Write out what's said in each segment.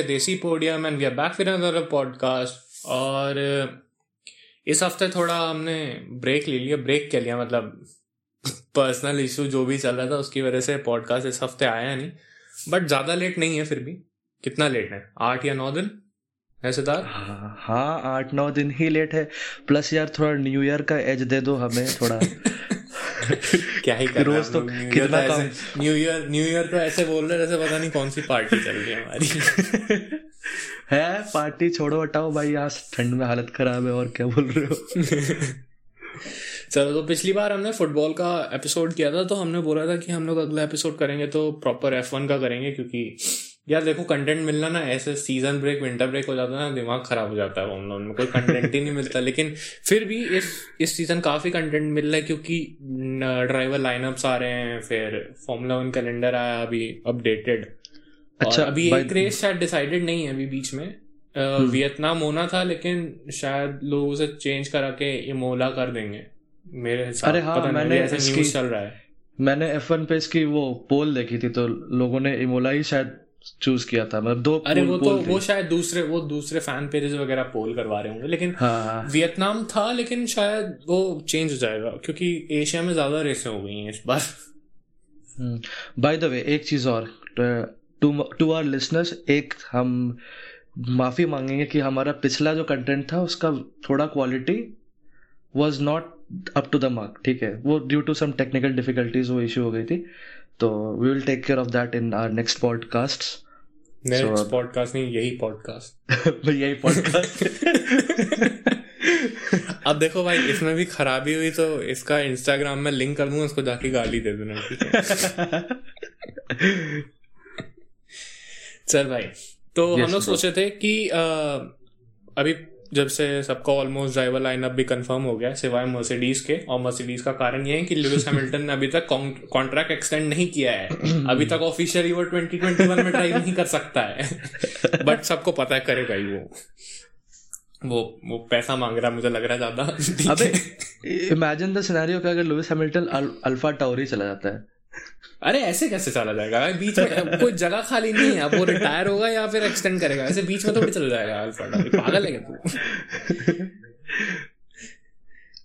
are Desi Podium and we are back with another podcast. और इस हफ़्ते थोड़ा हमने ब्रेक ले लिया ब्रेक क्या लिया मतलब पर्सनल इशू जो भी चल रहा था उसकी वजह से पॉडकास्ट इस हफ़्ते आया नहीं। बट ज़्यादा लेट नहीं है फिर भी। कितना लेट है? आठ या नौ दिन? है सिद्धार्थ? हाँ हाँ आठ नौ दिन ही लेट है। प्लस यार थोड़ा न्यू ईयर का एज दे दो हमें थोड़ा। क्या ही कर रोज तो कितना काम- न्यू ईयर न्यू ईयर तो ऐसे बोल रहे जैसे पता नहीं कौन सी पार्टी चल रही है हमारी। है पार्टी छोड़ो हटाओ भाई आज ठंड में हालत खराब है और क्या बोल रहे हो? चलो तो पिछली बार हमने फुटबॉल का एपिसोड किया था तो हमने बोला था कि हम लोग अगला एपिसोड करेंगे तो प्रॉपर एफ़ वन का करेंगे क्योंकि यार देखो कंटेंट मिलना ना ऐसे सीज़न ब्रेक विंटर ब्रेक हो जाता है ना दिमाग खराब हो जाता है हम में कोई कंटेंट ही नहीं मिलता। लेकिन फिर भी इस इस सीज़न काफ़ी कंटेंट मिल रहा है क्योंकि ड्राइवर लाइनअप्स आ रहे हैं फिर फॉर्मूला वन कैलेंडर आया अभी अपडेटेड अच्छा, अभी एक रेस शायद डिसाइडेड नहीं है अभी बीच में। वियतनाम होना था लेकिन शायद लोग उसे चेंज करा के इमोला कर देंगे। मेरे हिसाब अरे हाँ, मैंने ऐसे न्यूज़ चल रहा है। मैंने एफ़ वन पे इसकी वो पोल देखी थी तो लोगों ने इमोला ही शायद चूज़ किया था। मतलब दो अरे वो तो वो शायद दूसरे वो दूसरे फ़ैन पेजेस वगैरह पोल करवा रहे होंगे लेकिन हाँ। वियतनाम था लेकिन शायद वो चेंज हो जाएगा क्योंकि एशिया में ज़्यादा रेसें हो गई हैं इस बार। बाय द वे एक चीज़ और टू टू आवर लिसनर्स एक हम माफ़ी मांगेंगे कि हमारा पिछला जो कंटेंट था उसका थोड़ा quality was not up to the mark ठीक है? वो due to some technical difficulties वो इशू हो गई थी। तो we will take care of that in our next podcast next podcast नहीं यही पॉडकास्ट यही पॉडकास्ट अब देखो भाई इसमें भी खराबी हुई तो इसका इंस्टाग्राम में लिंक कर दूँगा उसको जाके गाली दे देना। चल भाई तो Yes, हम लोग सोचे थे कि अ, अभी जब से सबका ऑलमोस्ट ड्राइवर लाइनअप भी कंफर्म हो गया है, सिवाय मर्सिडीज के और मर्सिडीज का कारण ये है कि लुइस हैमिल्टन ने अभी तक कॉन्ट्रैक्ट एक्सटेंड नहीं किया है। अभी तक ऑफिशियली वो 2021 में ड्राइव नहीं कर सकता है। बट सबको पता है करेगा ही वो। वो वो पैसा मांग रहा मुझे लग रहा है ज़्यादा। अबे इमेजिन द सिनेरियो कि अगर लुइस हैमिल्टन अल्फ़ा टाउरी चला जाता है अरे ऐसे कैसे चला जाएगा? भाई बीच में कोई जगह खाली नहीं है अब वो रिटायर होगा या फिर एक्सटेंड करेगा? ऐसे बीच में थोड़ी चल जाएगा पागल है तू?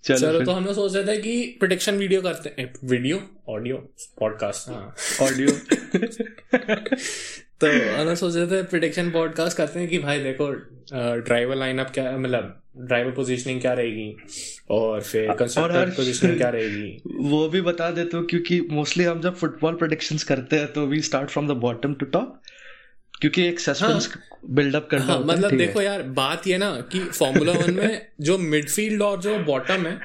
चलो, चलो तो हम लोग सोच रहे थे कि प्रोडिक्शन वीडियो करते हैं। वीडियो ऑडियो पॉडकास्ट हाँ। ऑडियो तो हम सोच रहे थे प्रोटेक्शन पॉडकास्ट करते हैं कि भाई देखो ड्राइवर लाइनअप क्या मतलब ड्राइवर पोजीशनिंग क्या रहेगी? और फिर कंस्ट्रक्टर पोजीशनिंग क्या रहेगी? वो भी बता देते हो क्योंकि मोस्टली हम जब फुटबॉल प्रोडिक्शंस करते हैं तो we start from the bottom to top क्योंकि एक सस्पेंस बिल्डअप करना हाँ मतलब देखो यार बात ये ना कि फॉर्मूला वन में जो मिडफील्ड और जो बॉटम है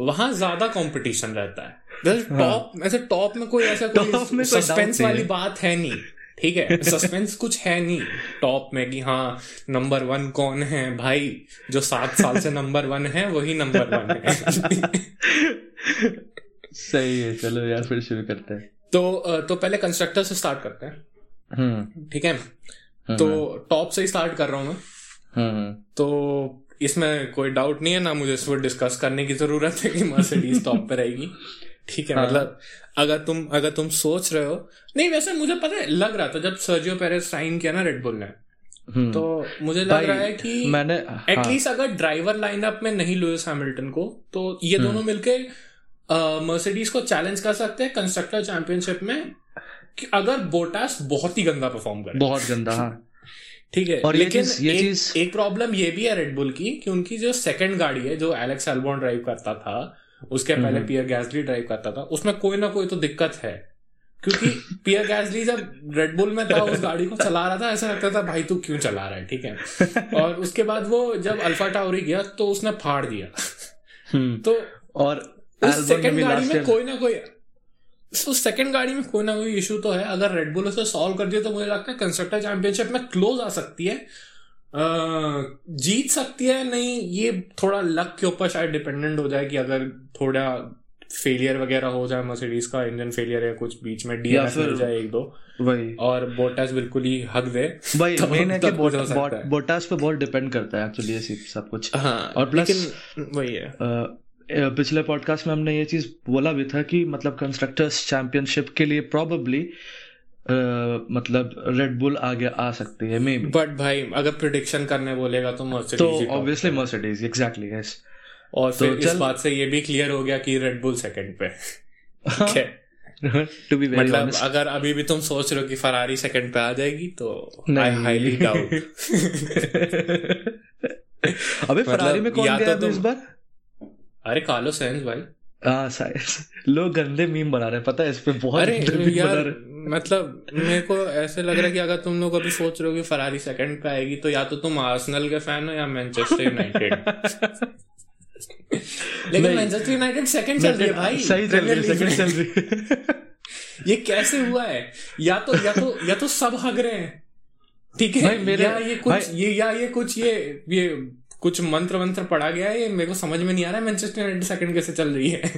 वहाँ ज़्यादा कंपटीशन रहता है। टॉप ऐसे टॉप में कोई ऐसा कोई सस्पेंस वाली है। बात है नहीं। ठीक है? सस्पेंस कुछ है नहीं। टॉप में कि हाँ नंबर वन कौन है? भाई जो सात साल से नंबर वन है वही नंबर वन है। सही है चलो यार फिर शुरू करते हैं। तो तो पहले कंस्ट्रक्टर से स्टार्ट करते हैं। हम्म। ठीक है? तो टॉप से ही स्टार्ट कर रहा हूँ मैं। हम्म तो इसमें कोई डाउट नहीं है ना मुझे इसको डिस्कस करने की ज़रूरत है कि मर्सिडीज टॉप पे रहेगी। ठीक है हाँ। मतलब अगर तुम अगर तुम सोच रहे हो नहीं वैसे मुझे पता है लग रहा था जब सर्जियो पेरेस साइन किया ना रेडबुल ने हम्म। तो मुझे लग रहा है कि मैंने एटलीस्ट हाँ, अगर ड्राइवर लाइनअप में नहीं लुइस हैमिल्टन को तो ये दोनों मिलके मर्सिडीज को चैलेंज कर सकते हैं कंस्ट्रक्टर चैंपियनशिप में कि अगर बोटास बहुत ही गंदा परफॉर्म करे बहुत गंदा हाँ ठीक है और ये लेकिन चीज- ये एक, चीज- एक प्रॉब्लम ये भी है रेडबुल की कि उनकी जो सेकंड गाड़ी है जो एलेक्स एल्बॉन ड्राइव करता था उसके पहले पियर गैसली ड्राइव करता था। उसमें कोई ना कोई तो दिक्कत है। क्योंकि पियर गैसली जब रेडबुल में था उस गाड़ी को चला रहा था ऐसा लगता था भाई तू क्यों चला रहा है? ठीक है? और उसके बाद वो जब अल्फ़ा टावरी गया तो उसने फाड़ दिया। हम्म, तो और उस सेकंड गाड़ी में कोई ना कोई उस सेकंड गाड़ी में कोई ना कोई इशू तो है। अगर रेडबुल उसे सॉल्व कर दिया तो मुझे लगता है कंस्ट्रक्टर चैंपियनशिप में क्लोज आ सकती है। जीत सकती है नहीं ये थोड़ा लक के ऊपर शायद डिपेंडेंट हो जाए कि अगर थोड़ा फेलियर वगैरह हो जाए मर्सिडीज का इंजन फेलियर है कुछ बीच में फिर- मिल जाए एक दो। वही। और बोटास बिल्कुल ही हक दे भाई तब- मेन है कि सकता है। बोटास पे बहुत डिपेंड करता है एक्चुअली ये सब- कुछ। हाँ और प्लस वही है। अ, पिछले पॉडकास्ट में हमने ये चीज़ बोला भी था कि मतलब कंस्ट्रक्टर्स चैंपियनशिप के लिए प्रॉबली मतलब रेड बुल आगे आ सकती है मे बट भाई अगर प्रिडिक्शन करने बोलेगा तो मर्सिडीज तो ऑब्वियसली मर्सिडीज एग्जैक्टली यस और तो फिर इस बात से ये भी क्लियर हो गया कि रेड बुल सेकंड पे टू बी मतलब honest. अगर अभी भी तुम सोच रहे हो कि फरारी सेकंड पे आ जाएगी तो आई हाईली डाउट अबे फरारी में कौन गया तो इस बार? अरे कालो सेंस भाई। लोग गंदे मीम बना रहे हैं पता है इस पे बहुत अरे यार मतलब मेरे को ऐसे लग रहा है कि अगर तुम लोग अभी सोच रहे हो कि फरारी सेकंड पे आएगी तो या तो तुम आर्सेनल के फ़ैन हो या मैनचेस्टर यूनाइटेड लेकिन मैनचेस्टर यूनाइटेड सेकंड चल रही है भाई। सही चल रही है सेकंड चल रही है। ये कैसे हुआ है? या तो या तो या तो सब हग रहे हैं। ठीक है? या ये कुछ ये या ये कुछ ये ये कुछ मंत्र मंत्र पढ़ा गया है ये मेरे को समझ में नहीं आ रहा है मैनचेस्टर यूनाइटेड सेकंड कैसे चल रही है?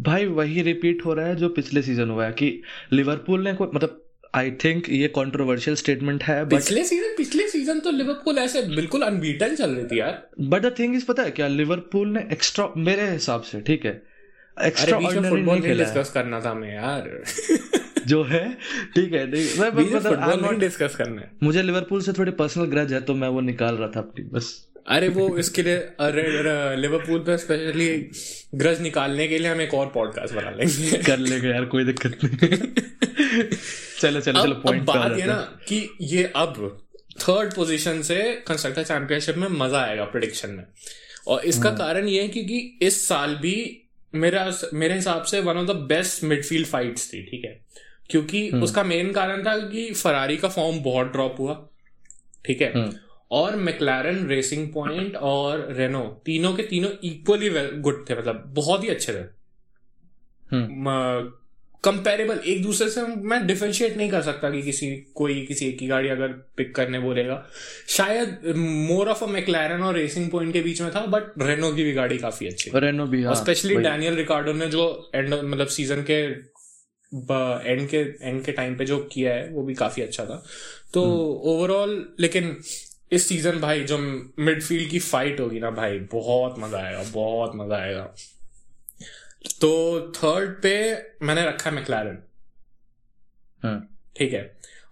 भाई वही रिपीट हो रहा है जो पिछले सीज़न हुआ है कि लिवरपूल ने कोई मतलब आई थिंक ये कंट्रोवर्शियल स्टेटमेंट है पिछले सीज़न पिछले सीज़न तो लिवरपूल ऐसे बिल्कुल अनबीटन चल रही थी यार। बट द थिंग इज़ पता है क्या? लिवरपूल ने एक्स्ट्रा मेरे हिसाब से ठीक है? एक्स्ट्रा खेला डिस्कस करना था मैं यार। जो है ठीक है मैं मतलब डिस्कस करना है। मुझे लिवरपूल से थोड़ी पर्सनल ग्रज है तो मैं वो निकाल रहा था अपनी बस। अरे वो इसके लिए लिवरपूल पे स्पेशली ग्रज निकालने के लिए हम एक और पॉडकास्ट बना लेंगे कर लेंगे यार कोई दिक्कत नहीं चलो चलो चलो पॉइंट बात ये ना कि ये अब थर्ड पोजीशन से कंस्ट्रक्टर चैंपियनशिप में मज़ा आएगा प्रिडिक्शन में और इसका हाँ। कारण ये है क्योंकि इस साल भी मेरा मेरे हिसाब से one of the best midfield fights थी ठीक है क्योंकि हाँ। उसका मेन कारण था कि फरारी का फॉर्म बहुत ड्रॉप हुआ ठीक है हाँ। और मैकलैरन रेसिंग पॉइंट और रेनो तीनों के तीनों इक्वली गुड थे मतलब बहुत ही अच्छे थे। कंपेरेबल एक दूसरे से मैं डिफ्रेंशिएट नहीं कर सकता कि किसी कोई किसी एक की गाड़ी अगर पिक करने बोलेगा शायद मोर ऑफ़ अ मैकलैरन और रेसिंग पॉइंट के बीच में था बट रेनो की भी गाड़ी काफ़ी अच्छी रेनो भी हाँ, स्पेशली डैनियल रिकार्डो ने जो एंड मतलब सीज़न के एंड के एंड के टाइम पे जो किया है वो भी काफ़ी अच्छा था। तो ओवरऑल हम्म। लेकिन इस सीज़न भाई जो मिडफील्ड की फाइट होगी ना भाई बहुत मज़ा आएगा बहुत मज़ा आएगा। तो थर्ड पे मैंने रखा है मैकलैरन हाँ। ठीक है।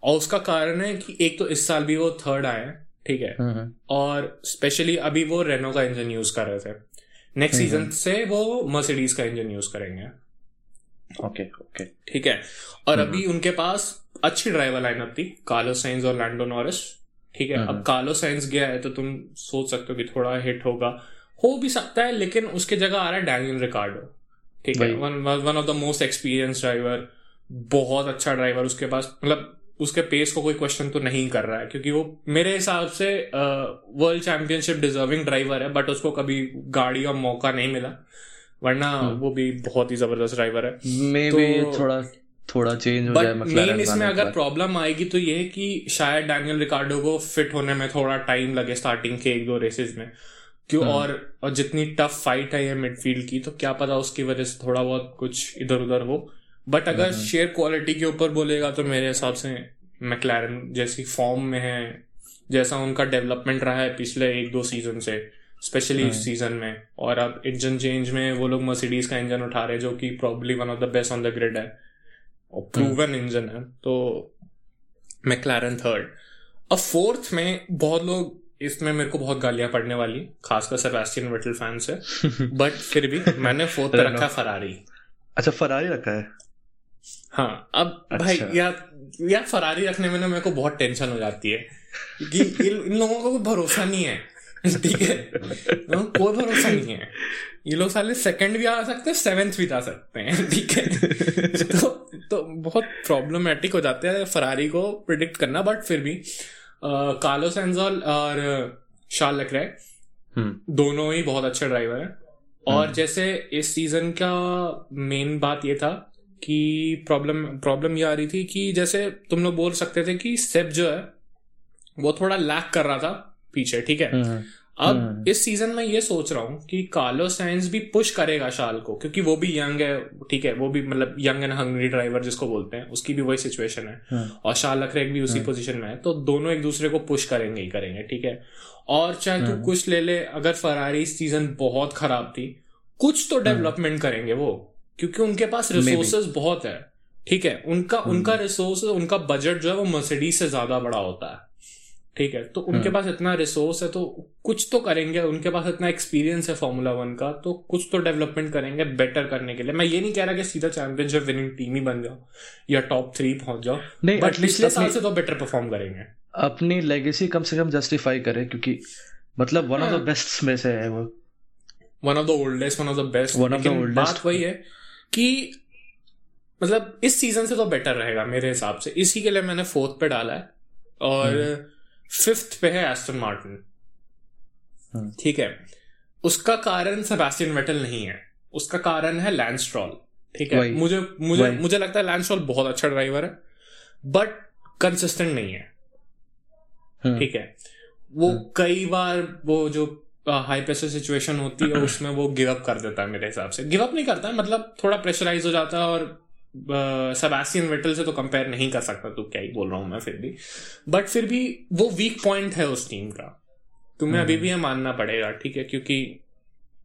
और उसका कारण है कि एक तो इस साल भी वो थर्ड आए हैं ठीक है। हाँ, हाँ। और स्पेशली अभी वो रेनो का इंजन यूज़ कर रहे थे। नेक्स्ट सीज़न से वो मर्सिडीज का इंजन यूज़ करेंगे। ओके ओके ठीक है। और अभी उनके पास अच्छी ड्राइवर लाइनअप थी कार्लो साइंस और लैंडो नॉरिस ठीक है? अब कार्लो साइंस गया है तो तुम सोच सकते हो कि थोड़ा हिट होगा। हो भी सकता है लेकिन उसके जगह आ रहा है डैनियल रिकार्डो ठीक है? One one of the most experience driver बहुत अच्छा ड्राइवर उसके पास। मतलब उसके पेस को कोई क्वेश्चन तो नहीं कर रहा है क्योंकि वो मेरे हिसाब से वर्ल्ड चैंपियनशिप डिजर्विंग ड्राइवर है बट उसको कभी गाड़ी का मौका नहीं मिला। वरना hmm. वो भी बहुत ही ज़बरदस्त ड्राइवर है। मे तो, भी थोड़ा थोड़ा चेंज हो जाए मेन इसमें अगर प्रॉब्लम आएगी तो ये कि शायद डैनियल रिकार्डो को फिट होने में थोड़ा टाइम लगे स्टार्टिंग के एक दो रेसेस में। क्यों? हाँ। और और जितनी टफ फाइट है ये मिडफील्ड की तो क्या पता उसकी वजह से थोड़ा बहुत कुछ इधर उधर हो। बट अगर शेयर क्वालिटी के ऊपर बोलेगा तो मेरे हिसाब से मैकलैरन जैसी फॉर्म में है जैसा उनका डेवलपमेंट रहा है पिछले एक दो सीज़न से स्पेशली इस सीज़न हाँ। में। और अब इंजन चेंज में वो लोग मर्सिडीज का इंजन उठा रहे जो कि probably one of the best on the grid है। और प्रूवन इंजन है तो मैकलैरन थर्ड अब फोर्थ में बहुत लोग इसमें मेरे को बहुत गालियाँ पड़ने वाली खासकर सेबेस्टियन वेटल फ़ैन से बट फिर भी मैंने फोर्थ पे रखा फरारी अच्छा फरारी रखा है? हाँ अब अच्छा। भाई यार यार फरारी रखने में ना मेरे को बहुत टेंशन हो जाती है कि इन, इन लोगों को भरोसा नहीं है। ठीक है। कोई भरोसा नहीं है। ये लोग साले सेकंड भी आ सकते हैं सेवेंथ भी जा सकते हैं ठीक है। तो तो बहुत प्रॉब्लमेटिक हो जाते हैं फरारी को प्रिडिक्ट करना बट फिर भी कार्लो सेंजोल और शार्ल लकरे हम्म। दोनों ही बहुत अच्छे ड्राइवर हैं। और हम्म। जैसे इस सीज़न का मेन बात ये था कि प्रॉब्लम प्रॉब्लम ये आ रही थी कि जैसे तुम लोग बोल सकते थे कि सेप जो है वो थोड़ा लैक कर रहा था। पीछे ठीक है? हम्म। अब हम्म। इस सीज़न में ये सोच रहा हूँ कि कार्लो साइंस भी पुश करेगा शाल को क्योंकि वो भी यंग है ठीक है? वो भी मतलब यंग एंड हंग्री ड्राइवर जिसको बोलते हैं उसकी भी वही सिचुएशन है। हम्म। और शाल लखरेक भी उसी पोजीशन में है तो दोनों एक दूसरे को पुश करेंगे ही करेंगे ठीक है? और चाहे तू कुछ ले ले अगर फरारी सीज़न बहुत खराब थी कुछ तो डेवलपमेंट करेंगे वो क्योंकि उनके पास रिसोर्सेज बहुत है ठीक है? उनका उनका रिसोर्स उनका बजट जो है वो मर्सिडीज से ज़्यादा बड़ा होता है। ठीक है? तो उनके पास इतना रिसोर्स है तो कुछ तो करेंगे। उनके पास इतना एक्सपीरियंस है फॉर्मूला वन का तो कुछ तो डेवलपमेंट करेंगे बेटर करने के लिए। मैं ये नहीं कह रहा कि सीधा चैंपियनशिप विनिंग टीम ही बन जाओ या टॉप थ्री पहुँच जाओ नहीं बट पिछले साल से तो बेटर परफॉर्म करेंगे। अपनी लेगेसी कम से कम जस्टिफाई करे क्योंकि मतलब वन ऑफ़ द हाँ। बेस्ट में से है वो। One of the oldest one of the best the लेकिन oldest. बात वही है कि मतलब इस सीज़न से तो बेटर रहेगा मेरे हिसाब से। इसी के लिए मैंने फोर्थ पे डाला है। और फिफ्थ पे है एस्टन मार्टिन हम्म। ठीक है। उसका कारण सेबास्टियन वेटल नहीं है। उसका कारण है लैंड स्ट्रॉल ठीक है। मुझे मुझे मुझे लगता है लैंड स्ट्रॉल बहुत अच्छा ड्राइवर है बट कंसिस्टेंट नहीं है। हम्म, ठीक है। वो हम्म। कई बार वो जो हाई प्रेशर सिचुएशन होती है उसमें वो गिव अप कर देता है मेरे हिसाब से। गिव अप नहीं करता मतलब थोड़ा प्रेशराइज हो जाता है और सेबास्टियन वेटल से तो कंपेयर नहीं कर सकता तू क्या ही बोल रहा हूँ मैं फिर भी। बट फिर भी वो वीक पॉइंट है उस टीम का। तुम्हें अभी भी ये मानना पड़ेगा ठीक है? क्योंकि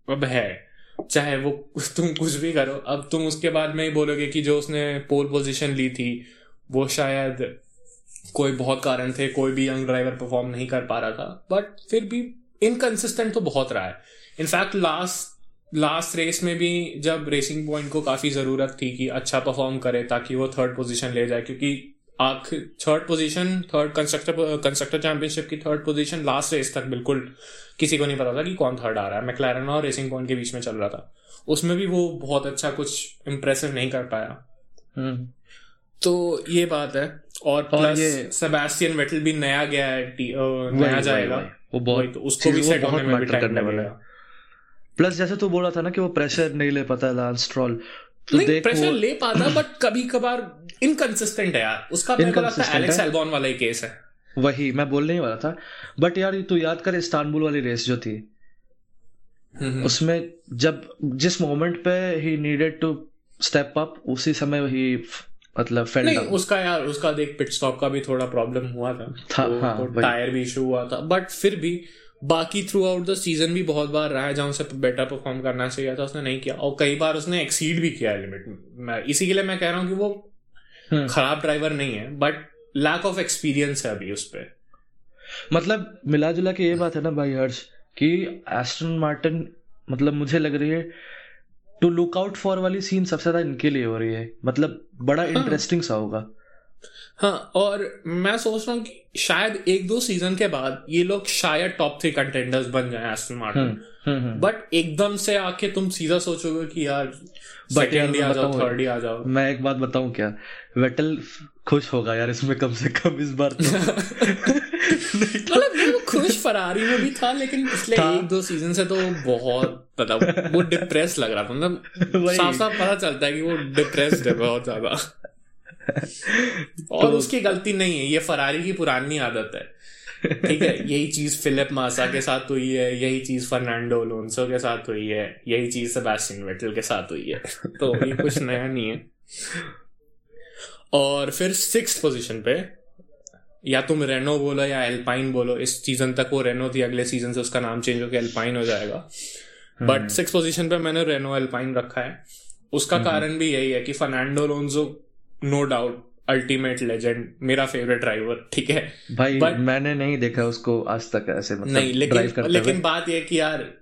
अब है चाहे वो तुम कुछ भी करो अब तुम उसके बाद में ही बोलोगे कि जो उसने पोल पोजीशन ली थी वो शायद कोई बहुत कारण थे कोई भी यंग ड्राइवर परफॉर्म नहीं कर पा रहा था। बट फिर भी इनकंसिस्टेंट तो बहुत रहा है। इनफैक्ट लास्ट लास्ट रेस में भी जब रेसिंग पॉइंट को काफ़ी ज़रूरत थी कि अच्छा परफॉर्म करे ताकि वो थर्ड पोजीशन ले जाए क्योंकि आखिर third position third constructor constructor championship की थर्ड पोजीशन लास्ट रेस तक बिल्कुल किसी को नहीं पता था कि कौन थर्ड आ रहा है। मैक्लैरन और रेसिंग पॉइंट के बीच में चल रहा था। उसमें भी वो बहुत अच्छा कुछ इम्प्रेसिव नहीं कर पाया। हम्म, तो ये बात है। और प्लस ये- सेबेस्टियन वेटल भी नया गया है नया जाएगा। वो बहुत तो उसको भी सेट होने में भी टाइम करने वाला लगेगा। प्लस जैसे तू बोल था ना कि वो प्रेशर नहीं ले पाता लांस स्ट्रॉल तो नहीं प्रेशर ले पाता बट कभी कबार इनकंसिस्टेंट है यार। उसका मेरे को लगता है? एलेक्स। एल्बॉन वाला ही केस है। वही मैं बोलने ही वाला था। बट यार तू याद कर इस्तांबुल वाली रेस जो थी? उसमें जब जिस मोमेंट पे he needed to step up उसी समय ही मतलब फेल नहीं उसका यार उसका देख पिट स्टॉप का भी थोड़ा प्रॉब्लम हुआ था। था, तो, हाँ, तो टायर भी इशू हुआ था। बट फिर भी बाकी थ्रू आउट द सीज़न भी बहुत बार रहा है जहाँ उसे बेटर परफॉर्म करना चाहिए था उसने नहीं किया। और कई बार उसने एक्सीड भी किया लिमिट मैं इसी के लिए मैं कह रहा हूँ कि वो हम्म। खराब ड्राइवर नहीं है बट लैक ऑफ़ एक्सपीरियंस है अभी उस पर मतलब मिला जुला के ये बात है ना भाई हर्ष कि एस्टन मार्टिन मतलब मुझे लग रही है टू लुक आउट फॉर वाली सीन सबसे ज़्यादा इनके लिए हो रही है। मतलब बड़ा इंटरेस्टिंग सा होगा। हाँ और मैं सोच रहा हूँ कि शायद एक दो सीज़न के बाद ये लोग शायद टॉप थ्री कंटेंडर्स बन जाए एस्टन मार्टिन। बट एकदम से आके तुम सीधा सोचोगे कि यार सेकेंड आ जाओ थर्ड ही आ जाओ। मैं एक बात बताऊँ क्या? वेटल खुश होगा यार इसमें कम से कम इस बार तो। मतलब वो खुश फरारी में भी था लेकिन पिछले एक दो सीज़न से तो बहुत मतलब वो डिप्रेस लग रहा था। मतलब साफ़ साफ़ पता चलता है कि वो डिप्रेस्ड है बहुत ज़्यादा। और तो- उसकी गलती नहीं है ये फरारी की पुरानी आदत है। ठीक है यही चीज़ फिलिप मासा के साथ हुई है यही चीज़ फर्नांडो अलोंसो के साथ हुई है यही चीज़ सेबास्टियन वेटल के साथ हुई है तो ये कुछ नया नहीं है। और फिर सिक्स पोजीशन पे या तुम रेनो बोलो या एल्पाइन बोलो इस सीज़न तक वो रेनो थी अगले सीज़न से उसका नाम चेंज होकर एल्पाइन हो जाएगा। बट सिक्स पोजीशन पे मैंने रेनो एल्पाइन रखा है। उसका कारण भी यही है कि Fernando Alonso no doubt ultimate legend मेरा फेवरेट ड्राइवर ठीक है भाई But- मैंने नहीं देखा उसको आज तक ऐसे मतलब नहीं लेकिन लेकिन। बात यह कि यार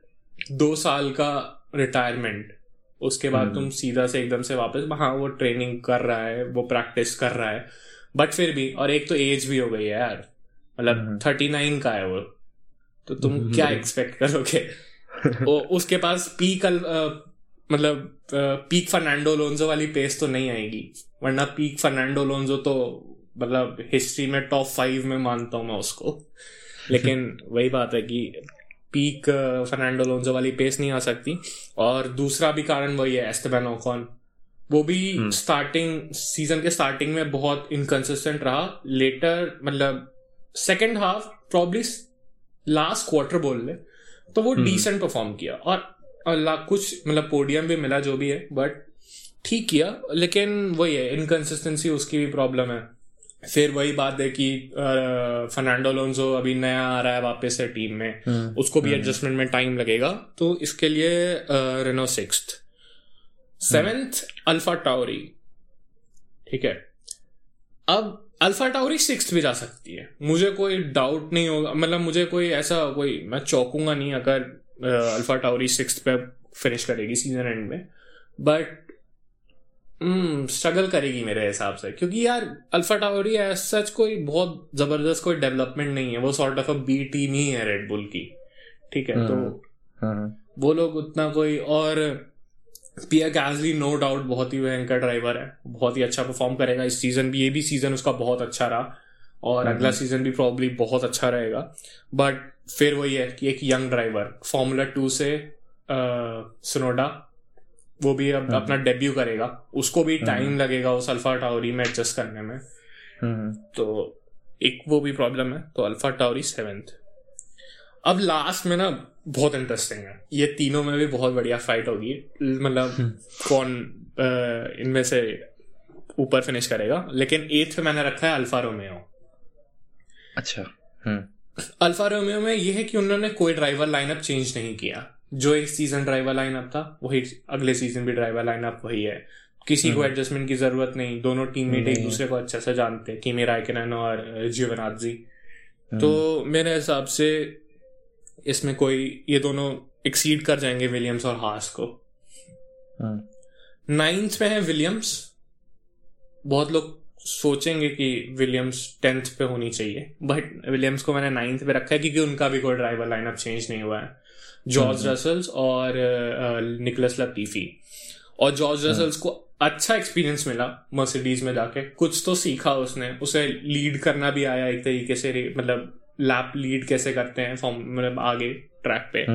दो साल का रिटायरमेंट उसके बाद हम्म। तुम सीधा से एकदम से वापस हाँ वो ट्रेनिंग कर रहा है वो प्रैक्टिस कर रहा है बट फिर भी और एक तो एज भी हो गई है यार मतलब हम्म। थर्टी नाइन का है वो तो तुम हम्म। क्या एक्सपेक्ट करोगे वो उसके पास पीक मतलब पीक फर्नांडो लोन्जो वाली पेस तो नहीं आएगी वरना पीक फर्नांडो लोन्जो तो मतलब हिस्ट्री में टॉप फाइव में मानता हूँ मैं उसको। लेकिन वही बात है कि पीक फर्नांडो लोन्जो वाली पेस नहीं आ सकती। और दूसरा भी कारण वही है एस्टेबन ओकॉन वो भी स्टार्टिंग सीज़न के स्टार्टिंग में बहुत इनकन्सिस्टेंट रहा। लेटर मतलब second half probably last quarter बोल ले तो वो डिसेंट परफॉर्म किया। और अल्लाह कुछ मतलब पोडियम भी मिला जो भी है बट ठीक किया लेकिन वही है इनकन्सिस्टेंसी उसकी भी प्रॉब्लम है। फिर वही बात है कि फर्नांडो लोन्जो अभी नया आ रहा है वापस से टीम में। हम्म, उसको भी एडजस्टमेंट में टाइम लगेगा। तो इसके लिए Renault six seventh Alpha Tauri ठीक है? अब अल्फ़ा टावरी सिक्स भी जा सकती है। मुझे कोई डाउट नहीं होगा। मतलब मुझे कोई ऐसा कोई मैं चौकूँगा नहीं अगर अल्फ़ा टावरी सिक्स पे फिनिश करेगी सीज़न एंड में। बट स्ट्रगल करेगी मेरे हिसाब से। क्योंकि यार अल्फ़ा टावरी सच कोई बहुत ज़बरदस्त कोई डेवलपमेंट नहीं है। वो sort of a B team ही है रेड बुल की। ठीक है तो हाँ, हाँ। वो लोग उतना कोई और पियर गैसली नो डाउट बहुत ही भयंकर ड्राइवर है। बहुत ही अच्छा परफॉर्म करेगा। इस सीज़न भी ये भी सीज़न उसका बहुत अच्छा रहा। और हम्म। अगला सीज़न भी प्रॉब्ली बहुत अच्छा रहेगा। बट फिर वही है कि एक यंग ड्राइवर फॉर्मूला टू से सुनोडा वो भी अब हम्म। अपना डेब्यू करेगा। उसको भी टाइम लगेगा उस अल्फ़ा टावरी में एडजस्ट करने में। हम्म, तो एक वो भी प्रॉब्लम है तो अल्फ़ा टावरी सेवेंथ अब लास्ट में ना बहुत इंटरेस्टिंग है। ये तीनों में भी बहुत बढ़िया फाइट होगी। मतलब कौन इनमें से ऊपर फिनिश करेगा। लेकिन एथ पे मैंने रखा है अल्फ़ा रोमियो अच्छा हम्म। अल्फ़ा रोमियो में ये है कि उन्होंने कोई ड्राइवर लाइनअप चेंज नहीं किया। जो एक सीज़न ड्राइवर लाइनअप था वही अगले सीज़न भी ड्राइवर लाइनअप वही है। किसी को एडजस्टमेंट की ज़रूरत नहीं दोनों टीममेट एक दूसरे को अच्छे से जानते हैं किमी रायकनन और जियोनाजी हम्म। तो मेरे हिसाब से इसमें कोई ये दोनों एक्सीड कर जाएँगे विलियम्स और हास को। हम्म, नाइन्थ में है विलियम्स। बहुत लोग सोचेंगे कि विलियम्स टेंथ पे होनी चाहिए बट विलियम्स को मैंने नाइन्थ पे रखा है क्योंकि उनका भी कोई ड्राइवर लाइनअप चेंज नहीं हुआ है। जॉर्ज रसल्स और निकलस लतीफी और जॉर्ज रसल्स को अच्छा एक्सपीरियंस मिला मर्सिडीज में जाके। कुछ तो सीखा उसने। उसे लीड करना भी आया एक तरीके से मतलब लैप लीड कैसे करते हैं फॉर्म मतलब आगे ट्रैक पे।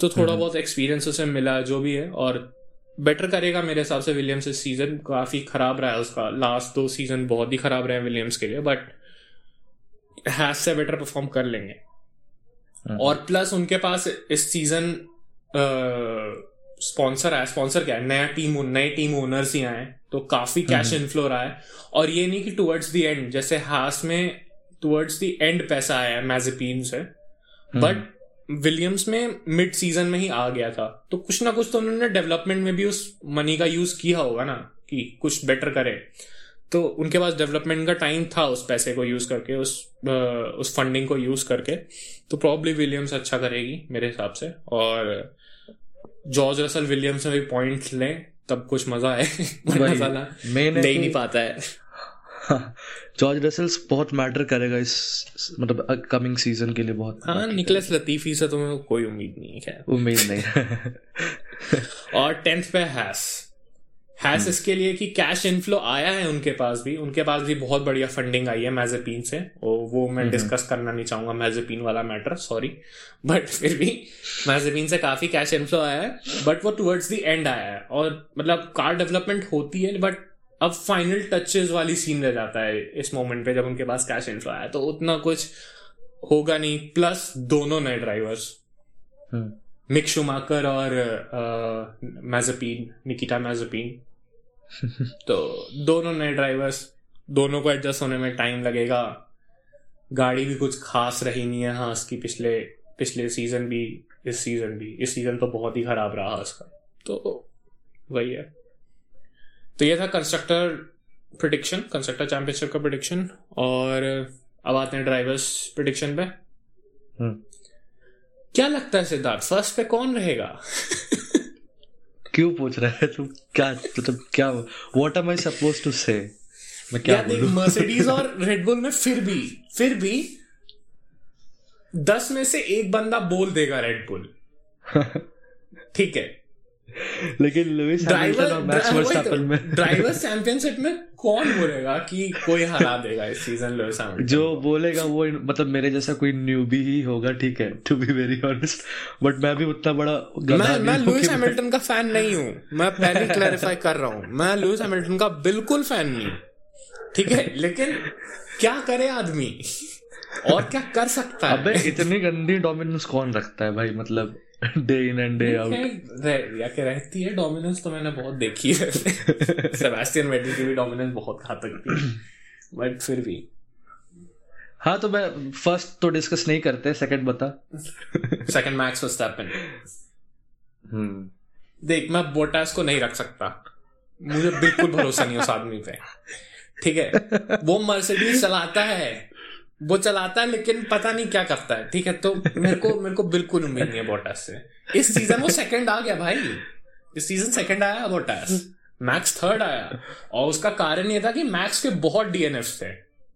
तो थोड़ा बहुत एक्सपीरियंस उसे मिला जो भी है और बेटर करेगा मेरे हिसाब से विलियम्स इस सीज़न काफ़ी खराब रहा है उसका। लास्ट दो सीज़न बहुत ही खराब रहे हैं विलियम्स के लिए बट हैज़ से बेटर परफॉर्म कर लेंगे। और प्लस उनके पास इस सीज़न स्पॉन्सर आया स्पॉन्सर क्या है? नया टीम नए टीम ओनर्स ही आए तो काफ़ी कैश इनफ्लो रहा है। और ये नहीं कि टुवर्ड्स द एंड जैसे हास में टुवर्ड्स द एंड पैसा आया है मैजिपीन से। बट विलियम्स में मिड सीज़न में ही आ गया था। तो कुछ ना कुछ तो उन्होंने डेवलपमेंट में भी उस मनी का यूज़ किया होगा ना कि कुछ बेटर करे। तो उनके पास डेवलपमेंट का टाइम था उस पैसे को यूज़ करके उस उस फंडिंग को यूज़ करके। तो प्रॉब्ली विलियम्स अच्छा करेगी मेरे हिसाब से। और जॉर्ज रसल विलियम्स में भी पॉइंट लें तब कुछ मज़ा है है ले ही नहीं पाता है। जॉर्ज रसल्स बहुत मैटर करेगा इस मतलब अपकमिंग सीज़न के लिए बहुत। हाँ निकलस लतीफी से तुम्हें कोई उम्मीद नहीं है उम्मीद नहीं और टेंथ पे हैस हैस इसके लिए कि कैश इनफ्लो आया है उनके पास भी उनके पास भी बहुत बढ़िया फंडिंग आई है मैजेपीन से और वो मैं डिस्कस करना नहीं चाहूँगा मैजेपीन वाला मैटर सॉरी बट फिर भी मैजेपीन से काफ़ी कैश इनफ्लो आया है बट वो टुवर्ड्स द एंड आया है। और मतलब कार डेवलपमेंट होती है बट अब फाइनल टचेस वाली सीन रह जाता है इस मोमेंट पे जब उनके पास कैश इनफ्लो आया। तो उतना कुछ होगा नहीं प्लस दोनों नए ड्राइवर्स मिक शुमाकर और मैजपीन निकिता मैजपीन तो दोनों नए ड्राइवर्स दोनों को एडजस्ट होने में टाइम लगेगा। गाड़ी भी कुछ खास रही नहीं है हास की पिछले पिछले सीज़न भी इस सीज़न भी। इस सीज़न तो बहुत ही खराब रहा हास का तो वही है। तो ये था कंस्ट्रक्टर प्रडिक्शन कंस्ट्रक्टर चैंपियनशिप का प्रिडिक्शन और अब आते हैं ड्राइवर्स प्रिडिक्शन पे। हम्म। क्या लगता है सिद्धार्थ फ़र्स्ट पे कौन रहेगा? क्यों पूछ रहा है? तुम क्या मतलब क्या what am I supposed to say मैं क्या बोलूँ? मर्सिडीज और रेडबुल में फिर भी फिर भी दस में से एक बंदा बोल देगा रेडबुल ठीक है। लेकिन लुइस हैमिल्टन ड्राइवर और मैक्स वर्स्टैपेन में। ड्राइवर चैंपियनशिप में कौन बोलेगा कि कोई हरा देगा इस सीज़न लुइस हैमिल्टन? जो बोलेगा वो मतलब मेरे जैसा कोई न्यूबी ही होगा ठीक है to be very honest but मैं भी उतना बड़ा मैं मैं लुइस हैमिल्टन का फ़ैन नहीं हूँ। मैं पहले क्लैरिफाई कर रहा हूँ। मैं लुइस हैमिल्टन का बिल्कुल फ़ैन नहीं ठीक है? लेकिन क्या करे आदमी? और क्या कर सकता है? अबे इतनी गंदी डोमिनेंस कौन रखता है भाई? मतलब day in and day out रह, या के रहती है डोमिनेंस तो मैंने बहुत देखी है। सेबेस्टियन वेटल की भी डोमिनेंस बहुत घातक थी। बट फिर भी। हाँ तो मैं फ़र्स्ट तो डिस्कस नहीं करते सेकंड बता। सेकंड मैक्स वर्स्टैपेन हम्म देख मैं बोटास को नहीं रख सकता। मुझे बिल्कुल भरोसा नहीं उस आदमी पे। ठीक है? वो मर्सिडीज चलाता है। वो चलाता है लेकिन पता नहीं क्या करता है। ठीक है तो मेरे को मेरे को बिल्कुल उम्मीद नहीं है बोटास से। इस सीज़न वो सेकंड आ गया भाई। इस सीज़न सेकंड आया बोटास मैक्स थर्ड आया। और उसका कारण ये था कि मैक्स के बहुत डीएनएफ थे।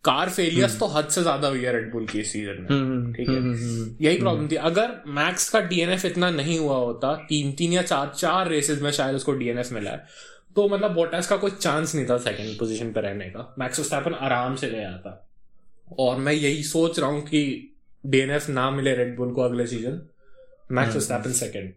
कार फेलियर्स तो हद से ज़्यादा हुई है रेडबुल की इस सीज़न में। हम्म, ठीक है? यही प्रॉब्लम थी। अगर मैक्स का डीएनएफ इतना नहीं हुआ होता तीन तीन या चार चार रेसेस में शायद उसको डीएनएफ मिला है। तो मतलब बोटास का कोई चांस नहीं था सेकंड पोजीशन पर रहने का। मैक्स वर्स्टैपन आराम से गया था। और मैं यही सोच रहा हूँ कि डीएनएफ ना मिले रेडबुल को अगले सीज़न मैक्स वर्स्टैपन सेकंड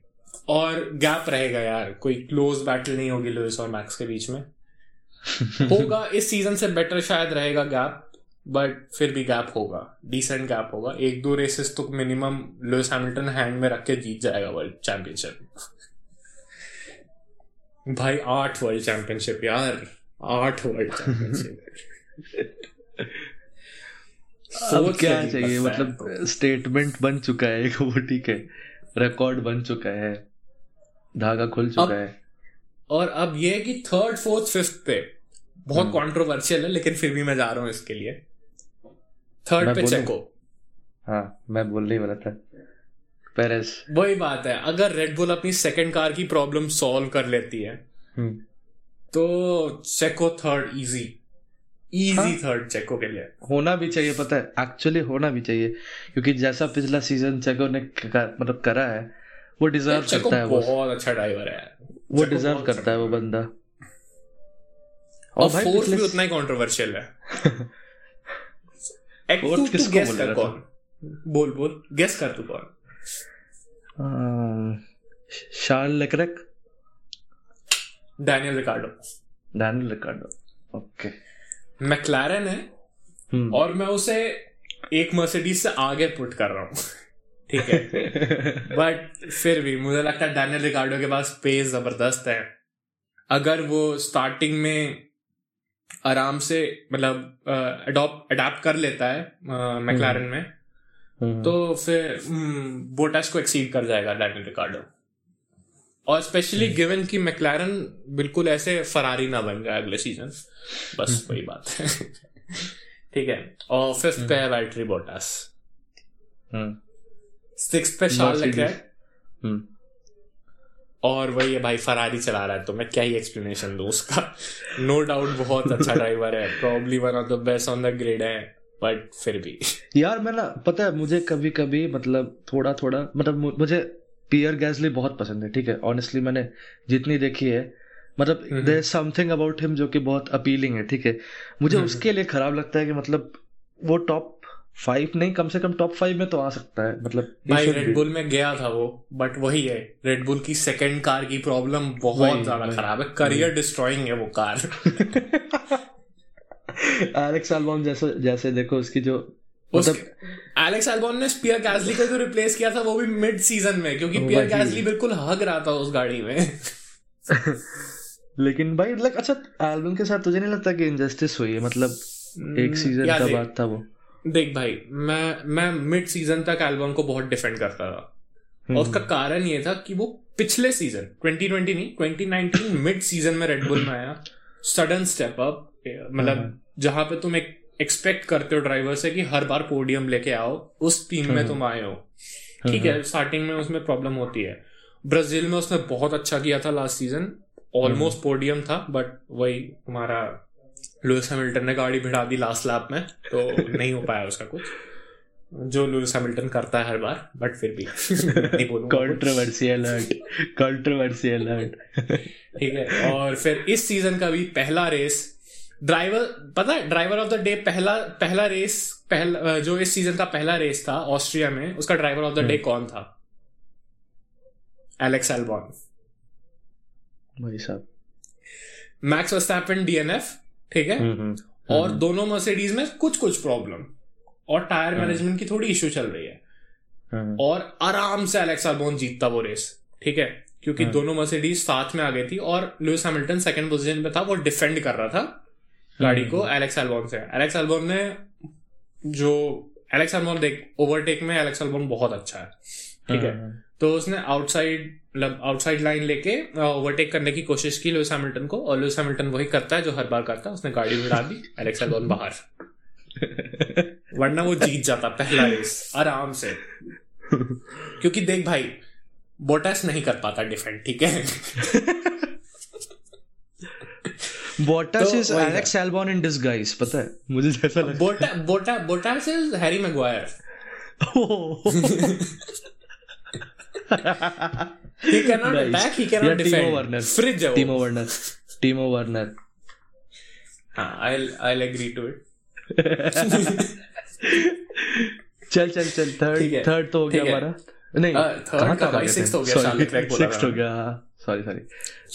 और गैप रहेगा यार कोई क्लोज बैटल नहीं होगी लुइस और मैक्स के बीच में। होगा इस सीज़न से बेटर शायद रहेगा गैप बट फिर भी गैप होगा डिसेंट गैप होगा। एक दो रेसेस तो मिनिमम लुइस हैमिल्टन हैंड में रख के जीत जाएगा वर्ल्ड चैंपियनशिप भाई आठ वर्ल्ड चैंपियनशिप यार आठ वर्ल्ड चैंपियनशिप अब क्या चाहिए? मतलब स्टेटमेंट बन चुका है एक वो ठीक है? रिकॉर्ड बन चुका है। धागा खुल चुका है। और अब ये है कि थर्ड फोर्थ फिफ्थ पे बहुत कंट्रोवर्शियल है लेकिन फिर भी मैं जा रहा हूँ इसके लिए। थर्ड पे चेको। हाँ। मैं बोलने ही वाला था पेरेस वही बात है अगर रेडबुल अपनी सेकंड कार की प्रॉब्लम सॉल्व कर लेती है हम्म, तो चेको थर्ड इजी इजी। थर्ड चेको के लिए होना भी चाहिए पता है एक्चुअली होना भी चाहिए क्योंकि जैसा पिछला सीज़न चेको ने कर, मतलब करा है वो डिजर्व करता है वो। बहुत अच्छा ड्राइवर है। वो डिजर्व करता है वो बंदा। और फोर्थ भी उतना ही कंट्रोवर्शियल है। एक तू तू किसको गेस कर कौन? बोल बोल गेस कर तू कौन? Charles Leclerc? Daniel Ricciardo Daniel Ricciardo okay McLaren है हम्म। और मैं उसे एक मर्सिडीज से आगे पुट कर रहा हूँ। ठीक है। बट फिर भी मुझे लगता है डैनियल रिकार्डो के पास पेस ज़बरदस्त है। अगर वो स्टार्टिंग में आराम से मतलब अडॉप्ट अडाप्ट कर लेता है मैक्लारन में हम्म, तो फिर बोटास को एक्सीड कर जाएगा डैनियल रिकार्डो और स्पेशली गिवन कि मैक्लारन बिल्कुल ऐसे फरारी ना बन जाए अगले सीज़न बस वही बात है। ठीक है और फिफ्थ पे है वैल्ट्री बोटास सिक्स पे शार्ल। और वही है भाई फरारी चला रहा है तो मैं क्या ही एक्सप्लेनेशन दूँ उसका? नो डाउट बहुत अच्छा ड्राइवर है probably one of the best on the grid है बट फिर भी। यार मैं ना पता है मुझे कभी कभी मतलब थोड़ा थोड़ा मतलब मुझे पियर गैसली बहुत पसंद है ठीक है? ऑनेस्टली मैंने जितनी देखी है मतलब हम्म। देयर समथिंग अबाउट हिम जो कि बहुत अपीलिंग है ठीक है? मुझे हम्म। उसके लिए खराब लगता है कि मतलब वो टॉप फाइव नहीं कम से कम टॉप फाइव में तो आ सकता है मतलब भाई रेडबुल में गया था वो बट वही है रेडबुल की सेकंड कार की प्रॉब्लम बहुत ज़्यादा खराब है। करियर डिस्ट्रॉइंग है वो कार एलेक्स एल्बॉन जैसे जैसे देखो उसकी जो एलेक्स एल्बॉन ने स्पियर गैसली को जो रिप्लेस किया था वो भी मिड सीज़न में क्योंकि पियर वही। गैसली बिल्कुल हग रहा था उस गाड़ी में लेकिन भाई लाइक अच्छा एल्बम के साथ तुझे नहीं लगता कि इनजस्टिस हुई है मतलब एक सीज़न का बाद था वो देख भाई मैं मैं मिड सीज़न तक एल्बम को बहुत डिफेंड करता था हम्म। और उसका कारण ये था कि वो पिछले सीज़न 2020 नहीं 2019 मिड सीज़न में रेडबुल में आया सडन स्टेप अप मतलब हम्म। जहाँ पे तुम एक एक्सपेक्ट करते हो ड्राइवर से कि हर बार पोडियम लेके आओ उस टीम में हम्म। तुम आए हो। ठीक है स्टार्टिंग में उसमें प्रॉब्लम होती है। ब्राज़ील में उसने बहुत अच्छा किया था लास्ट सीज़न ऑलमोस्ट पोडियम था बट वही तुम्हारा लुइस हैमिल्टन ने गाड़ी भिड़ा दी लास्ट लैप में तो नहीं हो पाया उसका कुछ। जो लुइस हैमिल्टन करता है हर बार बट फिर भी नहीं बोलूँगा कुछ। कंट्रोवर्शियल हर्ट कंट्रोवर्शियल ठीक है और फिर इस सीज़न का भी पहला रेस ड्राइवर पता है ड्राइवर ऑफ़ द डे पहला पहला रेस पहला जो इस सीज़न का पहला रेस था ऑस्ट्रिया में उसका ड्राइवर ऑफ़ द डे कौन था? एलेक्स एल्बॉन भाई साहब मैक्स वर्स्टैपन डीएनएफ ठीक है? हम्म, हम्म, और दोनों मर्सिडीज में कुछ कुछ प्रॉब्लम और टायर मैनेजमेंट की थोड़ी इश्यू चल रही है। हम्म, और आराम से एलेक्स एल्बॉन जीतता वो रेस ठीक है? क्योंकि। दोनों मर्सिडीज साथ में आ गई थी और लुइस हैमिल्टन सेकंड पोजीशन पे था वो डिफेंड कर रहा था। गाड़ी को एलेक्स एल्बॉन से। एलेक्स एल्बॉन ने जो एलेक्स एल्बॉन देख ओवरटेक में एलेक्स एल्बॉन बहुत अच्छा है। ठीक है? हम्म, तो उसने आउटसाइड आउटसाइड लाइन लेके ओवरटेक करने की कोशिश की लुइस हैमिल्टन को और लुइस हैमिल्टन वही करता है जो हर बार करता है। उसने गाड़ी भिड़ा दी एलेक्स एल्बन बाहर। वरना वो जीत जाता पहला रेस आराम से। क्योंकि देख भाई बोटास नहीं कर पाता डिफेंड ठीक है? Bottas is Alex Albon in disguise पता है? मुझे जैसा लगता बोटा बोटा Bottas is Harry Maguire he cannot Nice. attack he cannot Yeah, Timo defend. Werner. fridge है टीमो वर्नर टीमो वर्नर हाँ I'll I'll agree to it. चल चल चल थर्ड थर्ड तो हो गया हमारा। नहीं Uh, third कहाँ का भाई, गए sixth थे? हो गया, Sorry, Charles बोला sixth हो गया। Sorry sorry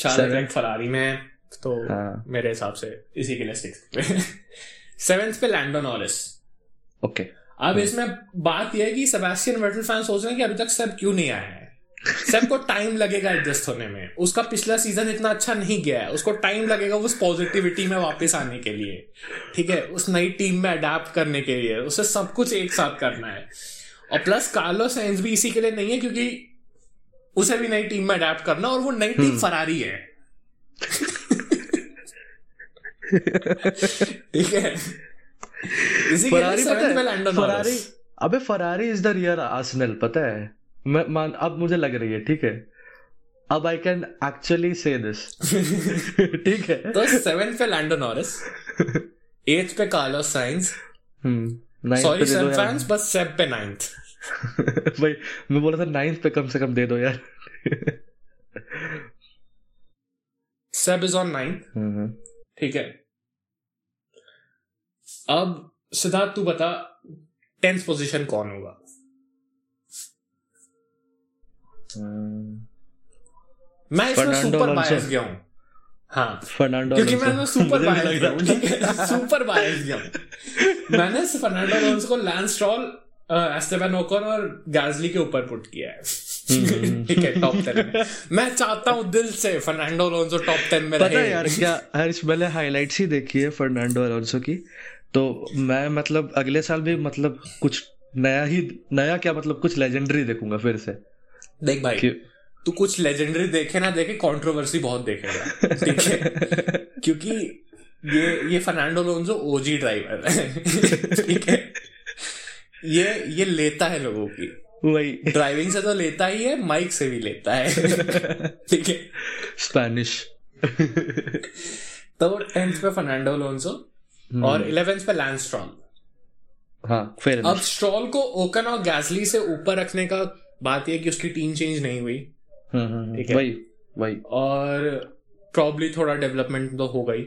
Charles Seven. Ferrari में। तो हाँ। मेरे हिसाब से इसी के लिए सिक्स सेवेंथ पे लैंडो नॉरिस ओके अब इसमें बात यह है कि सेबेस्टियन वेटल फ़ैन सोच रहे हैं कि अभी तक सब क्यों नहीं आया है? सबको टाइम लगेगा एडजस्ट होने में। उसका पिछला सीज़न इतना अच्छा नहीं गया है। उसको टाइम लगेगा उस पॉजिटिविटी में वापस आने के लिए। ठीक है? उस नई टीम में अडेप्ट करने के लिए। उसे सब कुछ एक साथ करना है। और प्लस कार्लो साइंस भी इसी के लिए नहीं है क्योंकि उसे भी नई टीम में अडेप्ट करना और वो नई टीम फरारी है। ठीक है। इसी फरारी पता है? फरारी अबे Ferrari is the real Arsenal पता है? मैं मान अब मुझे लग रही है ठीक है? अब I can actually say this ठीक है? तो सेवेंथ पे लैंडो नॉरिस एथ पे कार्लोस साइंस सॉरी यार। फैंस बस सेब पे नाइन्थ भाई मैं बोला था नाइन्थ पे कम से कम दे दो यार। सेब इज़ ऑन नाइन्थ हम्म, ठीक है। अब सिद्धार्थ तू बता टेंथ पोजीशन कौन होगा? हम्म। मैं इसमें सुपर बायस गया हूँ। हाँ। फर्नांडो क्योंकि। मैं सुपर बायस गया हूँ ठीक है? सुपर बायस गया हूँ। मैंने फर्नांडो अलोंसो को लैंस स्ट्रॉल एस्टेबन ओकन और गैजली के ऊपर पुट किया है। ठीक है टॉप टेन मैं चाहता हूँ दिल से फर्नांडो अलोंसो टॉप टेन में पता रहे। यार क्या हर्ष मैंने हाइलाइट्स ही देखी है फर्नांडो अलोंसो की। तो मैं मतलब अगले साल भी मतलब कुछ नया ही नया क्या मतलब कुछ लेजेंडरी देखूँगा फिर से। देख भाई तू कुछ लेजेंडरी देखे ना देखे कंट्रोवर्सी बहुत देखेगा ठीक है? क्योंकि ये ये फर्नांडो लोन्जो ओजी ड्राइवर है। ठीक है? ये ये लेता है लोगों की। वही। ड्राइविंग से तो लेता ही है माइक से भी लेता है। ठीक है। स्पेनिश तो टेंथ पे फर्नांडो लोन्सो हम्म। और इलेवेंथ पे स्ट्रॉल हाँ फिर अब स्ट्रॉल को ओकन और गैसली से ऊपर रखने का बात यह कि उसकी टीम चेंज नहीं हुई। ठीक है। वही वही। और प्रॉब्ली थोड़ा डेवलपमेंट तो हो गई।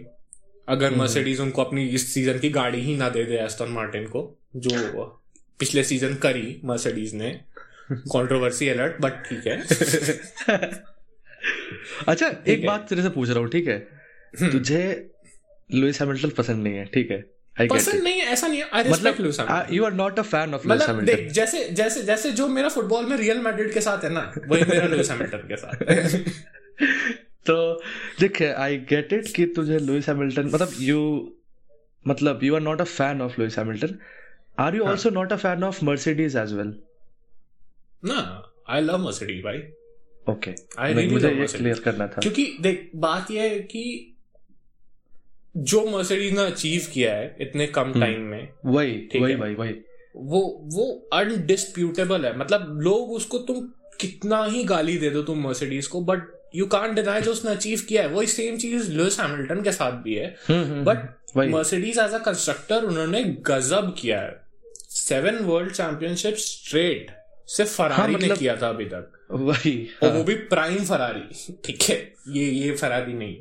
अगर हम्म। मर्सिडीज उनको अपनी इस सीज़न की गाड़ी ही ना दे दे एस्टन मार्टिन को जो पिछले सीज़न करी मर्सिडीज ने। कंट्रोवर्सी अलर्ट बट ठीक है। अच्छा एक है। बात तेरे से पूछ रहा हूँ ठीक है? तुझे लुइस हैमिल्टन पसंद नहीं है ठीक है? पसंद नहीं है ऐसा नहीं है। आई रिस्पेक्ट लुइस मतलब you are not a fan of Lewis मतलब देख जैसे जैसे जैसे जो मेरा फुटबॉल में रियल मैड्रिड के साथ है ना वही मेरा लुइस हैमिल्टन के साथ तो देख आई गेट इट कि तुझे लुइस हैमिल्टन मतलब यू मतलब you are not a fan of Lewis Hamilton you हाँ। Also not a fan of Mercedes as well ना आई लव मर्सिडीज भाई। ओके I really मुझे love ये Mercedes. क्लियर करना था। क्योंकि देख बात यह है कि जो मर्सिडीज ने अचीव किया है इतने कम हम्म। टाइम में वही वही है। वही वो वो अनडिस्प्यूटेबल है। मतलब लोग उसको तुम कितना ही गाली दे दो तुम मर्सिडीज को बट यू कांट डिनाई जो उसने अचीव किया है। वही सेम चीज़ लुइस हैमिल्टन के साथ भी है। Hmm, hmm, but Mercedes as a constructor उन्होंने गजब किया है। सेवन वर्ल्ड चैंपियनशिप स्ट्रेट सिर्फ़ फरारी हाँ, मतलब... ने किया था अभी तक। वही और हाँ, वो भी प्राइम फरारी ठीक है ये ये फरारी नहीं।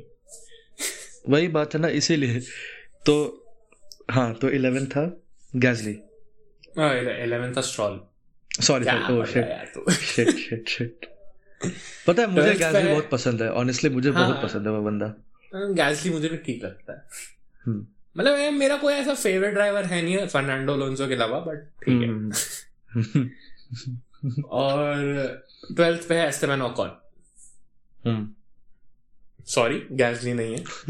वही बात है ना इसीलिए। तो हाँ तो इलेवन था गैजली इलेवन था स्ट्रॉल सॉरी है तू? पता है मुझे गैजली बहुत पसंद है ऑनेस्टली मुझे हाँ, बहुत हाँ। पसंद है वो बंदा। गैसली मुझे भी ठीक लगता है। हम्म। मतलब मेरा कोई ऐसा फेवरेट ड्राइवर है नहीं है फर्नांडो लोन्सो के अलावा बट ठीक है। हम्म। और ट्वेल्थ पे है एस्टेबन ओकॉन हम्म। सॉरी गैसली नहीं है।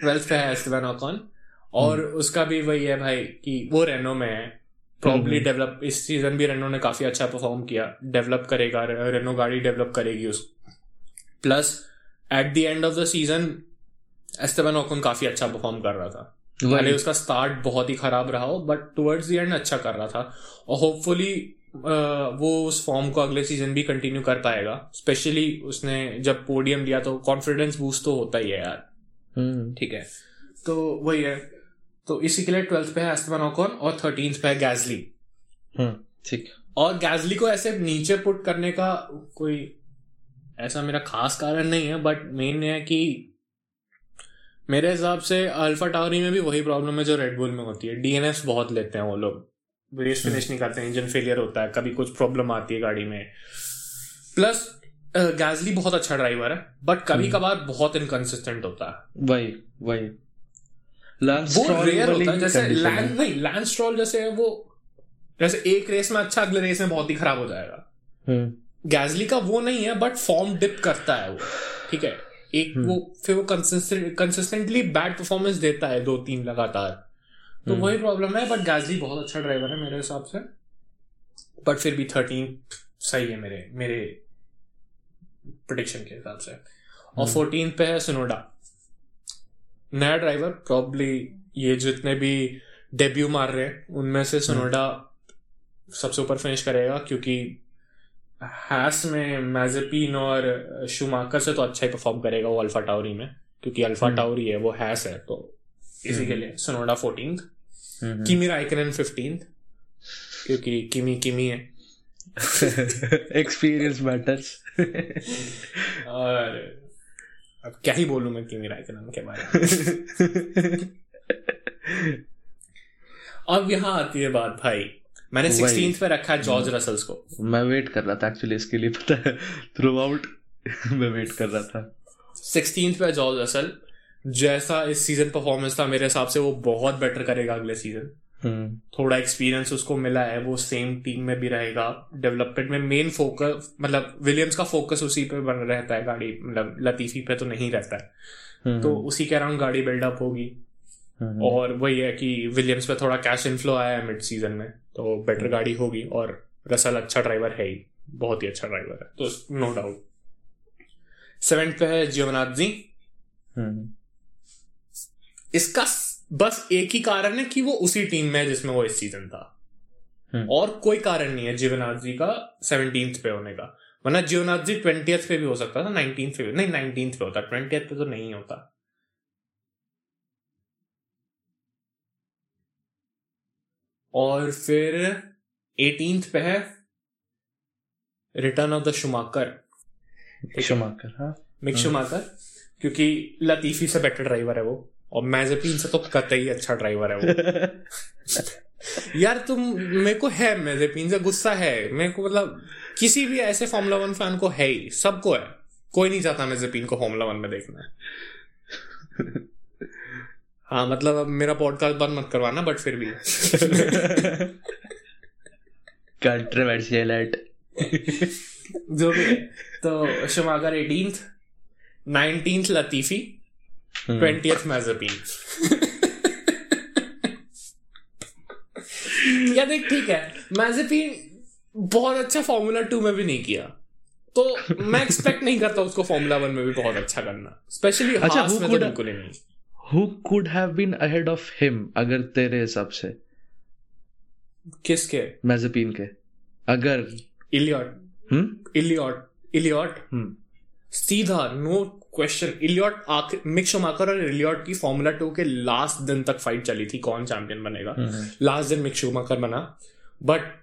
ट्वेल्थ पे है एस्टेबन ओकॉन और हम्म। उसका भी वही है भाई कि वो रेनो में है। प्रॉब्ली डेवलप इस सीज़न भी रेनो ने काफ़ी अच्छा परफॉर्म किया। डेवलप करेगा रेनो गाड़ी डेवलप करेगी उस। Plus at the end of the season Esteban Ocon काफ़ी अच्छा परफॉर्म कर रहा था। पहले उसका स्टार्ट बहुत ही खराब रहा हो बट टुवर्ड्स द एंड अच्छा कर रहा था। और होपफुली वो उस फॉर्म को अगले सीज़न भी कंटिन्यू कर पाएगा। स्पेशली उसने जब पोडियम लिया तो कॉन्फिडेंस बूस्ट तो होता ही है यार। हम्म, ठीक है। तो वही है। तो इसी के लिए ट्वेल्थ पे है एस्टेबन ओकन और थर्टींथ पे है गैजली हम्म, ठीक। और गैजली को ऐसे नीचे पुट करने का कोई ऐसा मेरा खास कारण नहीं है बट मेन है कि मेरे हिसाब से अल्फ़ा टावरी में भी वही प्रॉब्लम है जो रेडबुल में होती है। डीएनएस बहुत लेते हैं वो लोग। रेस फिनिश नहीं करते इंजन फेलियर होता है कभी कुछ प्रॉब्लम आती है गाड़ी में। प्लस गैजली बहुत अच्छा ड्राइवर है बट कभी कभार बहुत इनकंसिस्टेंट होता है। वही वही। वो रेयर होता है जैसे लैंड नहीं लैंड स्ट्रोल जैसे है वो जैसे एक रेस में अच्छा अगले रेस में बहुत ही खराब हो जाएगा। गैजली का वो नहीं है बट फॉर्म डिप करता है वो ठीक है? एक वो फिर वो कंसिस्टेंटली बैड परफॉर्मेंस देता है दो तीन लगातार। तो वही प्रॉब्लम है बट गैजली बहुत अच्छा ड्राइवर है मेरे हिसाब से। बट फिर भी थर्टीन सही है मेरे मेरे प्रोडिक्शन के हिसाब से। और फोर्टीन पे है सुनोडा नया ड्राइवर प्रॉब्ली ये जितने भी डेब्यू मार रहे हैं उनमें से सुनोडा सबसे ऊपर फिनिश करेगा क्योंकि हैस में मैजेपिन और शुमाकर से तो अच्छा ही परफॉर्म करेगा वो अल्फ़ा टावरी में क्योंकि अल्फ़ा टावरी है वो हैस है तो इसी के लिए सोनोडा फोर्टीन हम्म, किमी राइकन फिफ्टीन क्योंकि किमी किमी है। एक्सपीरियंस मैटर्स और अब क्या ही बोलूँ मैं किमी राइकन के बारे में? अब यहाँ आती है बात भाई। मैंने सिक्सटीन पे रखा है जॉर्ज रसल्स को। मैं वेट कर रहा था एक्चुअली इसके लिए पता है थ्रू आउट मैं वेट कर रहा था। सिक्सटीन पे जॉर्ज रसल जैसा इस सीज़न परफॉर्मेंस था मेरे हिसाब से वो बहुत बेटर करेगा अगले सीज़न हम्म, थोड़ा एक्सपीरियंस उसको मिला है वो सेम टीम में भी रहेगा डेवलपमेंट में मेन फोकस मतलब विलियम्स का फोकस उसी पे बन रहता है गाड़ी मतलब लतीफी पे तो नहीं रहता है। हम्म, तो उसी के अराउंड गाड़ी बिल्डअप होगी। और वही है कि विलियम्स पे थोड़ा कैश इनफ्लो आया है मिड सीज़न में तो बेटर गाड़ी होगी और रसल अच्छा ड्राइवर है ही बहुत ही अच्छा ड्राइवर है तो नो डाउट सेवेंथ पे है जीवनाथ जी इसका बस एक ही कारण है कि वो उसी टीम में है जिसमें वो इस सीज़न था। हम्म। और कोई कारण नहीं है जीवनाथ जी का सेवनटींथ पे होने का। वरना जीवनाथ जी ट्वेंटियथ पे भी हो सकता था नाइनटीन पे भी नहीं नाइनटींथ पे होता ट्वेंटियथ पे तो नहीं होता। और फिर एटींथ पे है return of the Schumacher Schumacher हाँ? मिक शुमाकर क्योंकि लतीफी से बेटर ड्राइवर है वो। और मैजेपिन से तो कतई अच्छा ड्राइवर है वो। यार तुम मेरे को है मैजेपिन से गुस्सा है। मेरे को मतलब किसी भी ऐसे फॉर्मूला वन फ़ैन को है ही सबको है। कोई नहीं चाहता मैजेपिन को फॉर्मूला वन में देखना। हाँ मतलब अब मेरा पॉडकास्ट बंद मत करवाना बट फिर भी। कंट्रोवर्शियल एट जो भी तो Schumacher eighteenth nineteenth Latifi twentieth Mazepin या देख ठीक है मैजेपिन बहुत अच्छा फॉर्मूला टू में भी नहीं किया। तो मैं एक्सपेक्ट नहीं करता उसको फॉर्मूला वन में भी बहुत अच्छा करना। स्पेशली अच्छा, में तो बिल्कुल ही नहीं। Who could have been ahead of him अगर तेरे हिसाब से? किसके? मैजेपिन के। अगर। इलियट। हम्म इलियट। इलियट? हम्म सीधा नो क्वेश्चन इलियट आखिर मिक शोमाकर और इलियट की फॉर्मूला टू के लास्ट दिन तक फाइट चली थी कौन चैंपियन बनेगा? लास्ट दिन मिक शूमाकर बना। बट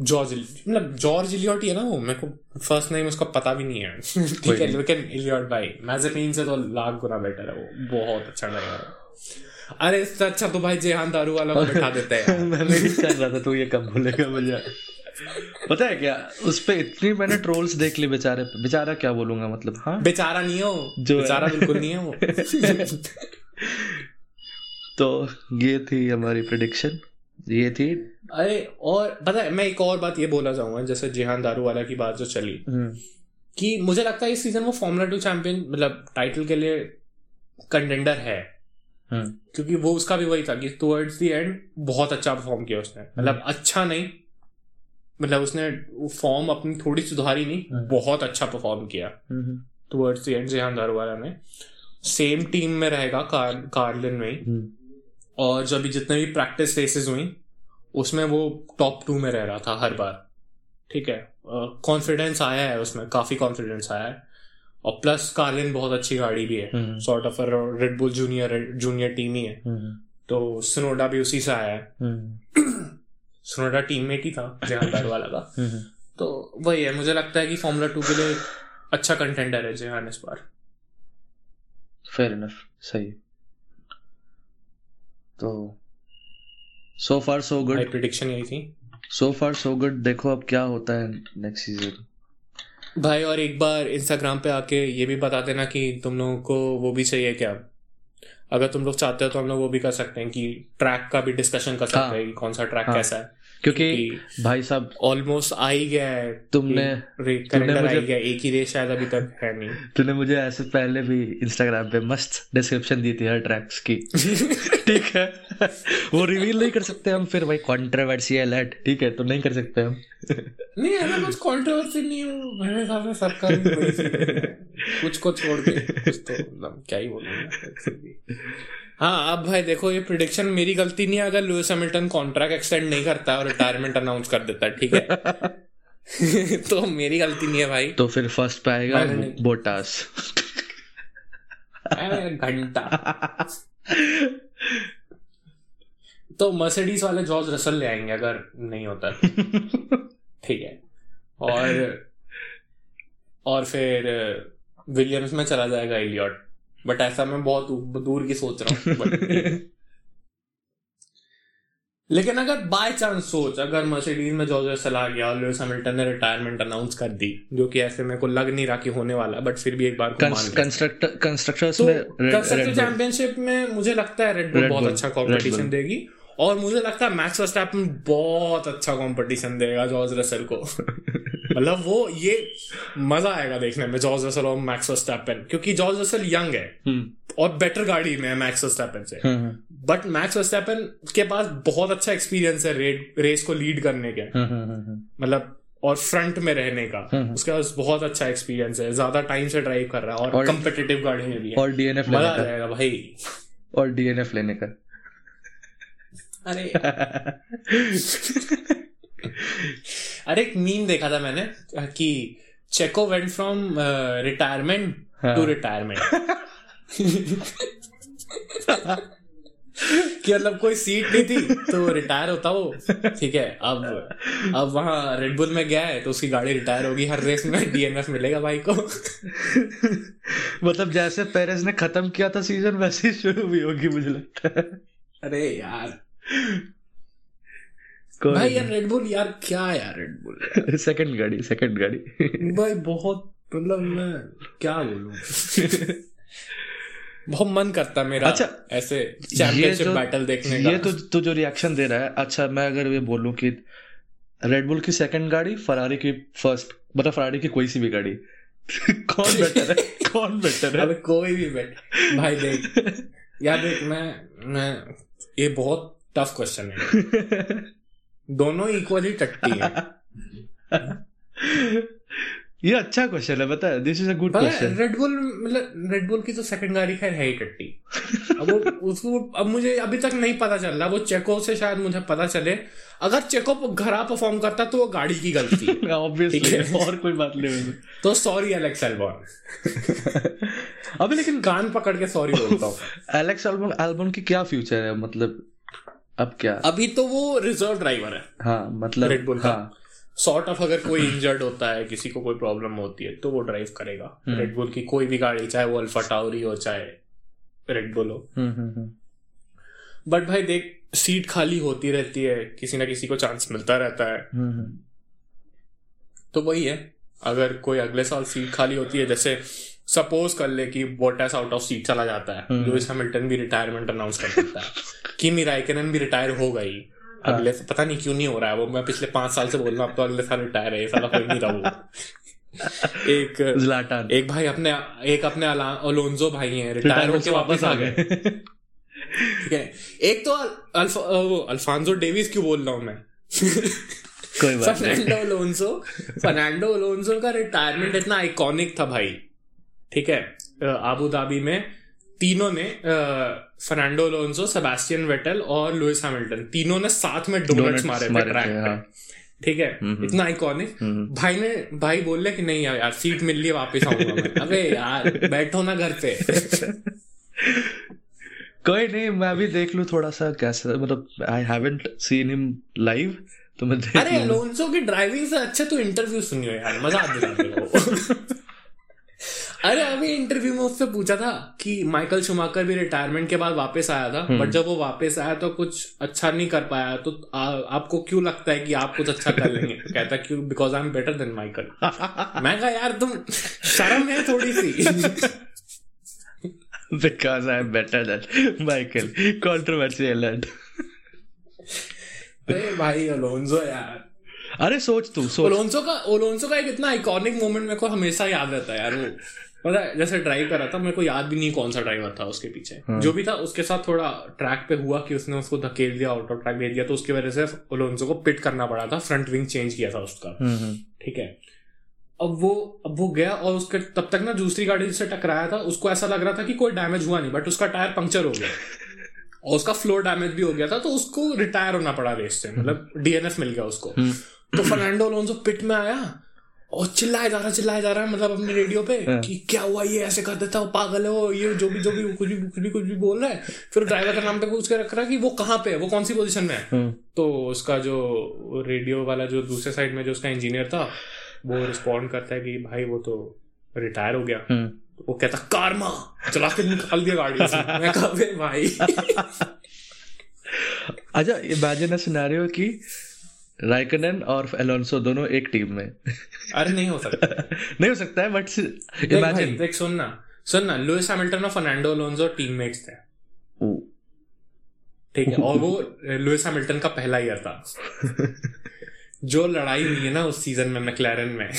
जॉर्ज मतलब जॉर्ज इलियट ही है ना वो मेरे को फ़र्स्ट नेम उसका पता भी नहीं है। ठीक है लेकिन इलियट भाई मैजेपिन से तो लाख गुना बेटर है वो बहुत अच्छा है। अरे इससे अच्छा तो भाई जेहान दारू वाला को बैठा देते हैं। मैं वेट कर रहा था तू ये कब बोलेगा मुझे। पता है क्या उस पे इतनी मैंने ट्रोल्स देख ली बेचारे बेचारा क्या बोलूँगा मतलब हाँ? बेचारा नहीं है जो बेचारा बिल्कुल नहीं है वो। तो ये थी हमारी प्रिडिक्शन ये थी? अरे और पता है मैं एक और बात ये बोला चाहूँगा जैसे जेहान दारू वाला की बात जो चली हम्म, कि मुझे लगता है इस सीज़न वो फॉर्मूला टू चैंपियन मतलब टाइटल के लिए कंटेंडर है। हम्म। क्योंकि वो उसका भी वही था कि टुवर्ड्स द एंड बहुत अच्छा परफॉर्म किया उसने। मतलब अच्छा नहीं मतलब उसने फॉर्म अपनी थोड़ी सुधारी नहीं हम्म। बहुत अच्छा परफॉर्म किया। हम्म towards the end Jehan Daruvala ने। सेम टीम में रहेगा कार कार्लिन में ही हम्म। और जब भी जितने भी प्रैक्टिस रेसेस हुई उसमें वो टॉप टू में रह रहा था हर बार। ठीक है? कॉन्फिडेंस आया है उसमें काफ़ी कॉन्फिडेंस आया है। और प्लस कार्लिन बहुत अच्छी गाड़ी भी है। हम्म। Sort of Red Bull junior junior team ही है। हम्म। तो सुनोडा भी उसी से आया है। हम्म। सुनोडा टीममेट ही था जेहान वाला का। हम्म। तो वही है मुझे लगता है कि फॉर्मूला टू के लिए अच्छा कंटेंडर है जेहान इस बार। फेयर इनफ सही। तो सो फार सो गुड प्रिडिक्शन यही थी। सो फार सो गुड देखो अब क्या होता है नेक्स्ट सीज़न भाई और एक बार इंस्टाग्राम पे आके ये भी बता देना कि तुम लोगों को वो भी चाहिए क्या? अगर तुम लोग चाहते हो तो हम लोग वो भी कर सकते हैं कि ट्रैक का भी डिस्कशन कर सकते हाँ। हैं कि कौन सा ट्रैक हाँ। कैसा है। क्योंकि भाई साहब ऑलमोस्ट आ ही गया है तुमने आ मुझे- गया एक ही रेस शायद अभी तक है नहीं। तूने मुझे ऐसे पहले भी इंस्टाग्राम पे मस्त डिस्क्रिप्शन दी थी हर ट्रैक्स की। ठीक है? वो रिवील नहीं कर सकते हम फिर भाई कंट्रोवर्शियल है ठीक है? तो नहीं कर सकते हम। नहीं ऐसा कुछ कंट्रोवर्सी नहीं है मेरे हिसाब से वही कुछ को छोड़ के कुछ तो मतलब क्या ही बोलूँगा हाँ अब भाई देखो ये प्रिडिक्शन मेरी गलती नहीं है अगर लुइस हैमिल्टन कॉन्ट्रैक्ट एक्सटेंड नहीं करता और रिटायरमेंट अनाउंस कर देता ठीक है? तो मेरी गलती नहीं है भाई। तो फिर फ़र्स्ट पे आएगा बोटास घंटा। तो मर्सिडीज वाले जॉर्ज रसल ले आएँगे अगर नहीं होता तो। ठीक है। और और फिर विलियम्स में चला जाएगा इलियट बट ऐसा मैं बहुत दूर की सोच रहा हूँ लेकिन अगर बाय चांस सोच अगर मर्सिडीज में जॉर्ज रसल आ गया और लुइस हैमिल्टन ने रिटायरमेंट अनाउंस कर दी जो कि ऐसे मेरे को लग नहीं रहा कि होने वाला बट फिर भी एक बार कंस्ट्रक्टर्स तो में चैंपियनशिप में मुझे लगता है रेड बुल बहुत अच्छा कॉम्पिटिशन देगी और मुझे लगता है मैक्स वर्स्टैपन बहुत अच्छा कंपटीशन देगा जॉर्ज रसल को। मतलब वो ये मज़ा आएगा देखने में जॉर्ज रसल और मैक्स वर्स्टैपन क्योंकि जॉर्ज रसल यंग है। हम्म, और बेटर गाड़ी में है मैक्स वर्स्टैपन से। हम्म, बट मैक्स वर्स्टैपन के पास बहुत अच्छा एक्सपीरियंस है रेड रेस को लीड करने के। हम्म, हम्म, हम्म, मतलब और फ्रंट में रहने का। हम्म। उसके पास बहुत अच्छा एक्सपीरियंस है। ज़्यादा टाइम से ड्राइव कर रहा है और कम्पिटेटिव गाड़ी में भी है। और डीएनएफ मज़ा आ जाएगा भाई। और डीएनएफ लेने का। अरे। अरे एक मीम देखा था मैंने कि चेको वेंट फ्रॉम रिटायरमेंट हाँ। टू रिटायरमेंट कि मतलब कोई सीट नहीं थी तो रिटायर होता वो ठीक है? अब अब वहाँ रेडबुल में गया है तो उसकी गाड़ी रिटायर होगी हर रेस में डीएनएफ मिलेगा भाई को. मतलब जैसे पेरेस ने खत्म किया था सीज़न वैसे ही शुरू भी होगी मुझे लगता है। अरे यार. भाई यार रेडबुल यार क्या यार रेडबुल सेकंड गाड़ी सेकंड गाड़ी. भाई बहुत मतलब मैं क्या बोलूँ? बहुत मन करता मेरा अच्छा, ऐसे चैंपियनशिप बैटल देखने का। ये तो तू जो रिएक्शन दे रहा है अच्छा मैं अगर ये बोलूँ कि रेडबुल की सेकंड गाड़ी फरारी की फ़र्स्ट मतलब फरारी की कोई सी भी गाड़ी। कौन बेटर है? कौन बेटर अब है कोई भी बैठ भाई देख यार देख मैं मैं ये बहुत टफ क्वेश्चन है। दोनों इक्वली टट्टी है। ये अच्छा क्वेश्चन है बता this is a good question Red Bull मतलब रेडबुल की तो सेकंड गाड़ी खैर है ही टट्टी अब वो उसको अब मुझे अभी तक नहीं पता चल रहा वो चेको से शायद मुझे पता चले। अगर चेको खराब परफॉर्म करता तो वो गाड़ी की गलती है। ऑब्वियसली। और कोई बात नहीं तो सॉरी एलेक्स एल्बॉन अभी लेकिन कान पकड़ के सॉरी बोलता हूँ। एलेक्स एल्बम एल्बम की क्या फ्यूचर है? मतलब अब क्या? अभी तो वो रिज़र्व ड्राइवर है। हाँ मतलब Red Bull का। हाँ। सॉर्ट ऑफ़ अगर कोई इंजर्ड होता है किसी को कोई प्रॉब्लम होती है तो वो ड्राइव करेगा। हम्म। रेडबुल की कोई भी गाड़ी चाहे वो अल्फ़ा टाउरी हो चाहे रेडबुल हो। हम्म हम्म हम्म। बट भाई देख सीट खाली होती रहती है किसी ना किसी को चांस मिलता रहता है। हम्म, हम्म। तो वही है। अगर कोई अगले साल सीट खाली होती है जैसे सपोज़ कर ले कि बोटस आउट ऑफ़ सीट चला जाता है। हम्म। लुइस हैमिल्टन भी रिटायरमेंट अनाउंस कर देता है। किमी राइकनन भी रिटायर हो गई। अगले पता नहीं क्यों नहीं हो रहा है। वो मैं पिछले पाँच साल से बोल रहा हूँ अब तो अगले साल रिटायर है। ये साला हो ही नहीं रहा एक Zlatan एक भाई अपने एक अपने अला- अलोंजो भाई हैं। रिटायर रिटायरमेंट होके वापस आ गए। ठीक है। एक तो अल्फ़ा वो अल्फांसो डेविस क्यों बोल रहा हूँ मैं? कोई फर्नांडो अलोंसो फर्नांडो अलोंसो का रिटायरमेंट इतना आइकॉनिक था भाई। ठीक है आबू धाबी में तीनों ने फर्नांडो अलोंसो सेबास्टियन वेटल और लुइस हैमिल्टन तीनों ने साथ में डोनट्स मारे थे ट्रैक पे। हाँ। ठीक है इतना आइकॉनिक भाई ने भाई बोल रहे कि नहीं यार यार सीट मिल रही है वापस आऊँगा मैं। अबे यार बैठो ना घर पे। कोई नहीं मैं भी देख लूँ थोड़ा सा कैसा मतलब I haven't seen him live तो मैं देख अरे लूँ। अलोंसो की ड्राइविंग से अच्छा तो इंटरव्यू सुनियो यार मज़ा आ को अरे अभी इंटरव्यू में उससे पूछा था कि माइकल शुमाकर भी रिटायरमेंट के बाद वापस आया था बट जब वो वापस आया तो कुछ अच्छा नहीं कर पाया। तो आ, आपको क्यों लगता है कि आप कुछ अच्छा कर लेंगे? कहता क्यों? Because I am better than Michael मैं कहा यार तुम शर्म है थोड़ी सी. Because I'm better than Michael. Controversial and अरे भाई अलोंसो यार। अरे सोच तू सोच। ओलोंसो का ओलोंसो का एक इतना आइकॉनिक मोमेंट मेरे को हमेशा याद रहता है यार वो। पता है जैसे ड्राइव कर रहा था मेरे को याद भी नहीं कौन सा ड्राइवर था उसके पीछे। जो भी था उसके साथ थोड़ा ट्रैक पे हुआ कि उसने उसको धकेल दिया आउट ऑफ़ ट्रैक दे दिया तो उसकी वजह से ओलोंसो को पिट करना पड़ा था फ्रंट विंग चेंज किया था उसका। हम्म, ठीक है? अब वो अब वो गया और उसके तब तक ना दूसरी गाड़ी जिससे टकराया था। उसको ऐसा लग रहा था कि कोई डैमेज हुआ नहीं बट उसका टायर पंक्चर हो गया। और उसका फ्लोर डैमेज भी हो गया था तो उसको रिटायर होना पड़ा रेस से। मतलब डीएनएफ मिल गया उसको। तो फर्नांडो अलोंसो पिट में आया और चिल्लाया जा रहा चिल्लाया जा रहा है मतलब अपने रेडियो पे कि क्या हुआ ये ऐसे कर देता है पागल है वो ये जो भी जो भी कुछ भी कुछ भी कुछ भी बोल रहा है। फिर ड्राइवर का नाम पे पूछ के रख रहा है कि वो कहाँ पे है वो कौन सी पोजीशन में है? हम्म, तो उसका जो रेडियो वाला जो दूसरे साइड में जो उसका इंजीनियर था वो रिस्पॉन्ड करता है कि भाई वो तो रिटायर हो गया। तो वो कहता कारमा चला के निकाल दिया गाड़ी से। मैं कहा भाई। अच्छा इमेजिन सिनेरियो कि राइकनन और एलोंसो दोनों एक टीम में। अरे नहीं हो सकता। नहीं हो सकता है बट इमेजिन देख सुन ना सुन ना लुइस हैमिल्टन और फर्नांडो अलोंसो टीममेट्स थे। ठीक है और वो लुइस हैमिल्टन का पहला ईयर था। जो लड़ाई हुई है ना उस सीज़न में मैक्लैरन में।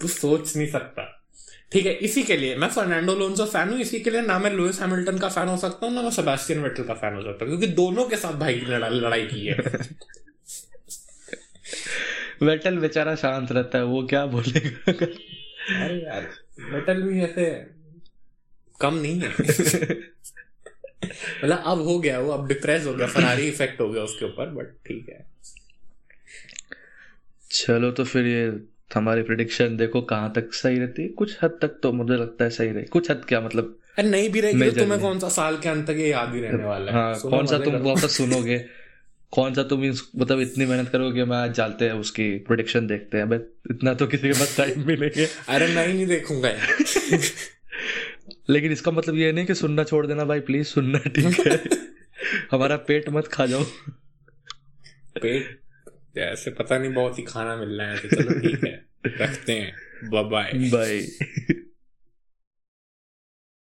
तू सोच नहीं सकता। ठीक है इसी के लिए मैं फर्नांडो लोन्सो फ़ैन हूँ इसी के लिए ना मैं लुइस हैमिल्टन का फ़ैन हो सकता हूँ ना मैं सेबास्टियन वेटल का फ़ैन हो सकता हूँ क्योंकि दोनों के साथ भाई की लड़ा, लड़ाई की है। वेटल बेचारा शांत रहता है वो क्या बोलेगा? अरे यार वेटल भी ऐसे कम नहीं है। मतलब अब हो गया वो अब डिप्रेस हो गया फरारी इफ़ेक्ट हो गया उसके ऊपर बट ठीक है। चलो तो फिर ये हमारी प्रिडिक्शन देखो कहाँ तक सही रहती है? कुछ हद तक तो मुझे लगता है सही रही। कुछ हद क्या मतलब नहीं भी रहेगी तो तुम्हें कौन सा साल के अंत तक ये याद ही रहने वाला है? हाँ कौन सा तुम वापस सुनोगे? कौन सा तुम मतलब इतनी मेहनत करोगे मैं आज जाते हैं उसकी प्रोडिक्शन देखते हैं। बट इतना तो किसी के पास टाइम भी नहीं है। अरे मैं ही नहीं देखूँगा यार लेकिन इसका मतलब ये नहीं कि सुनना छोड़ देना भाई प्लीज़ सुनना ठीक है? हमारा पेट मत खा जाओ। पेट ऐसे पता नहीं बहुत ही खाना मिल रहा है तो चलो ठीक है रखते हैं। Bye bye bye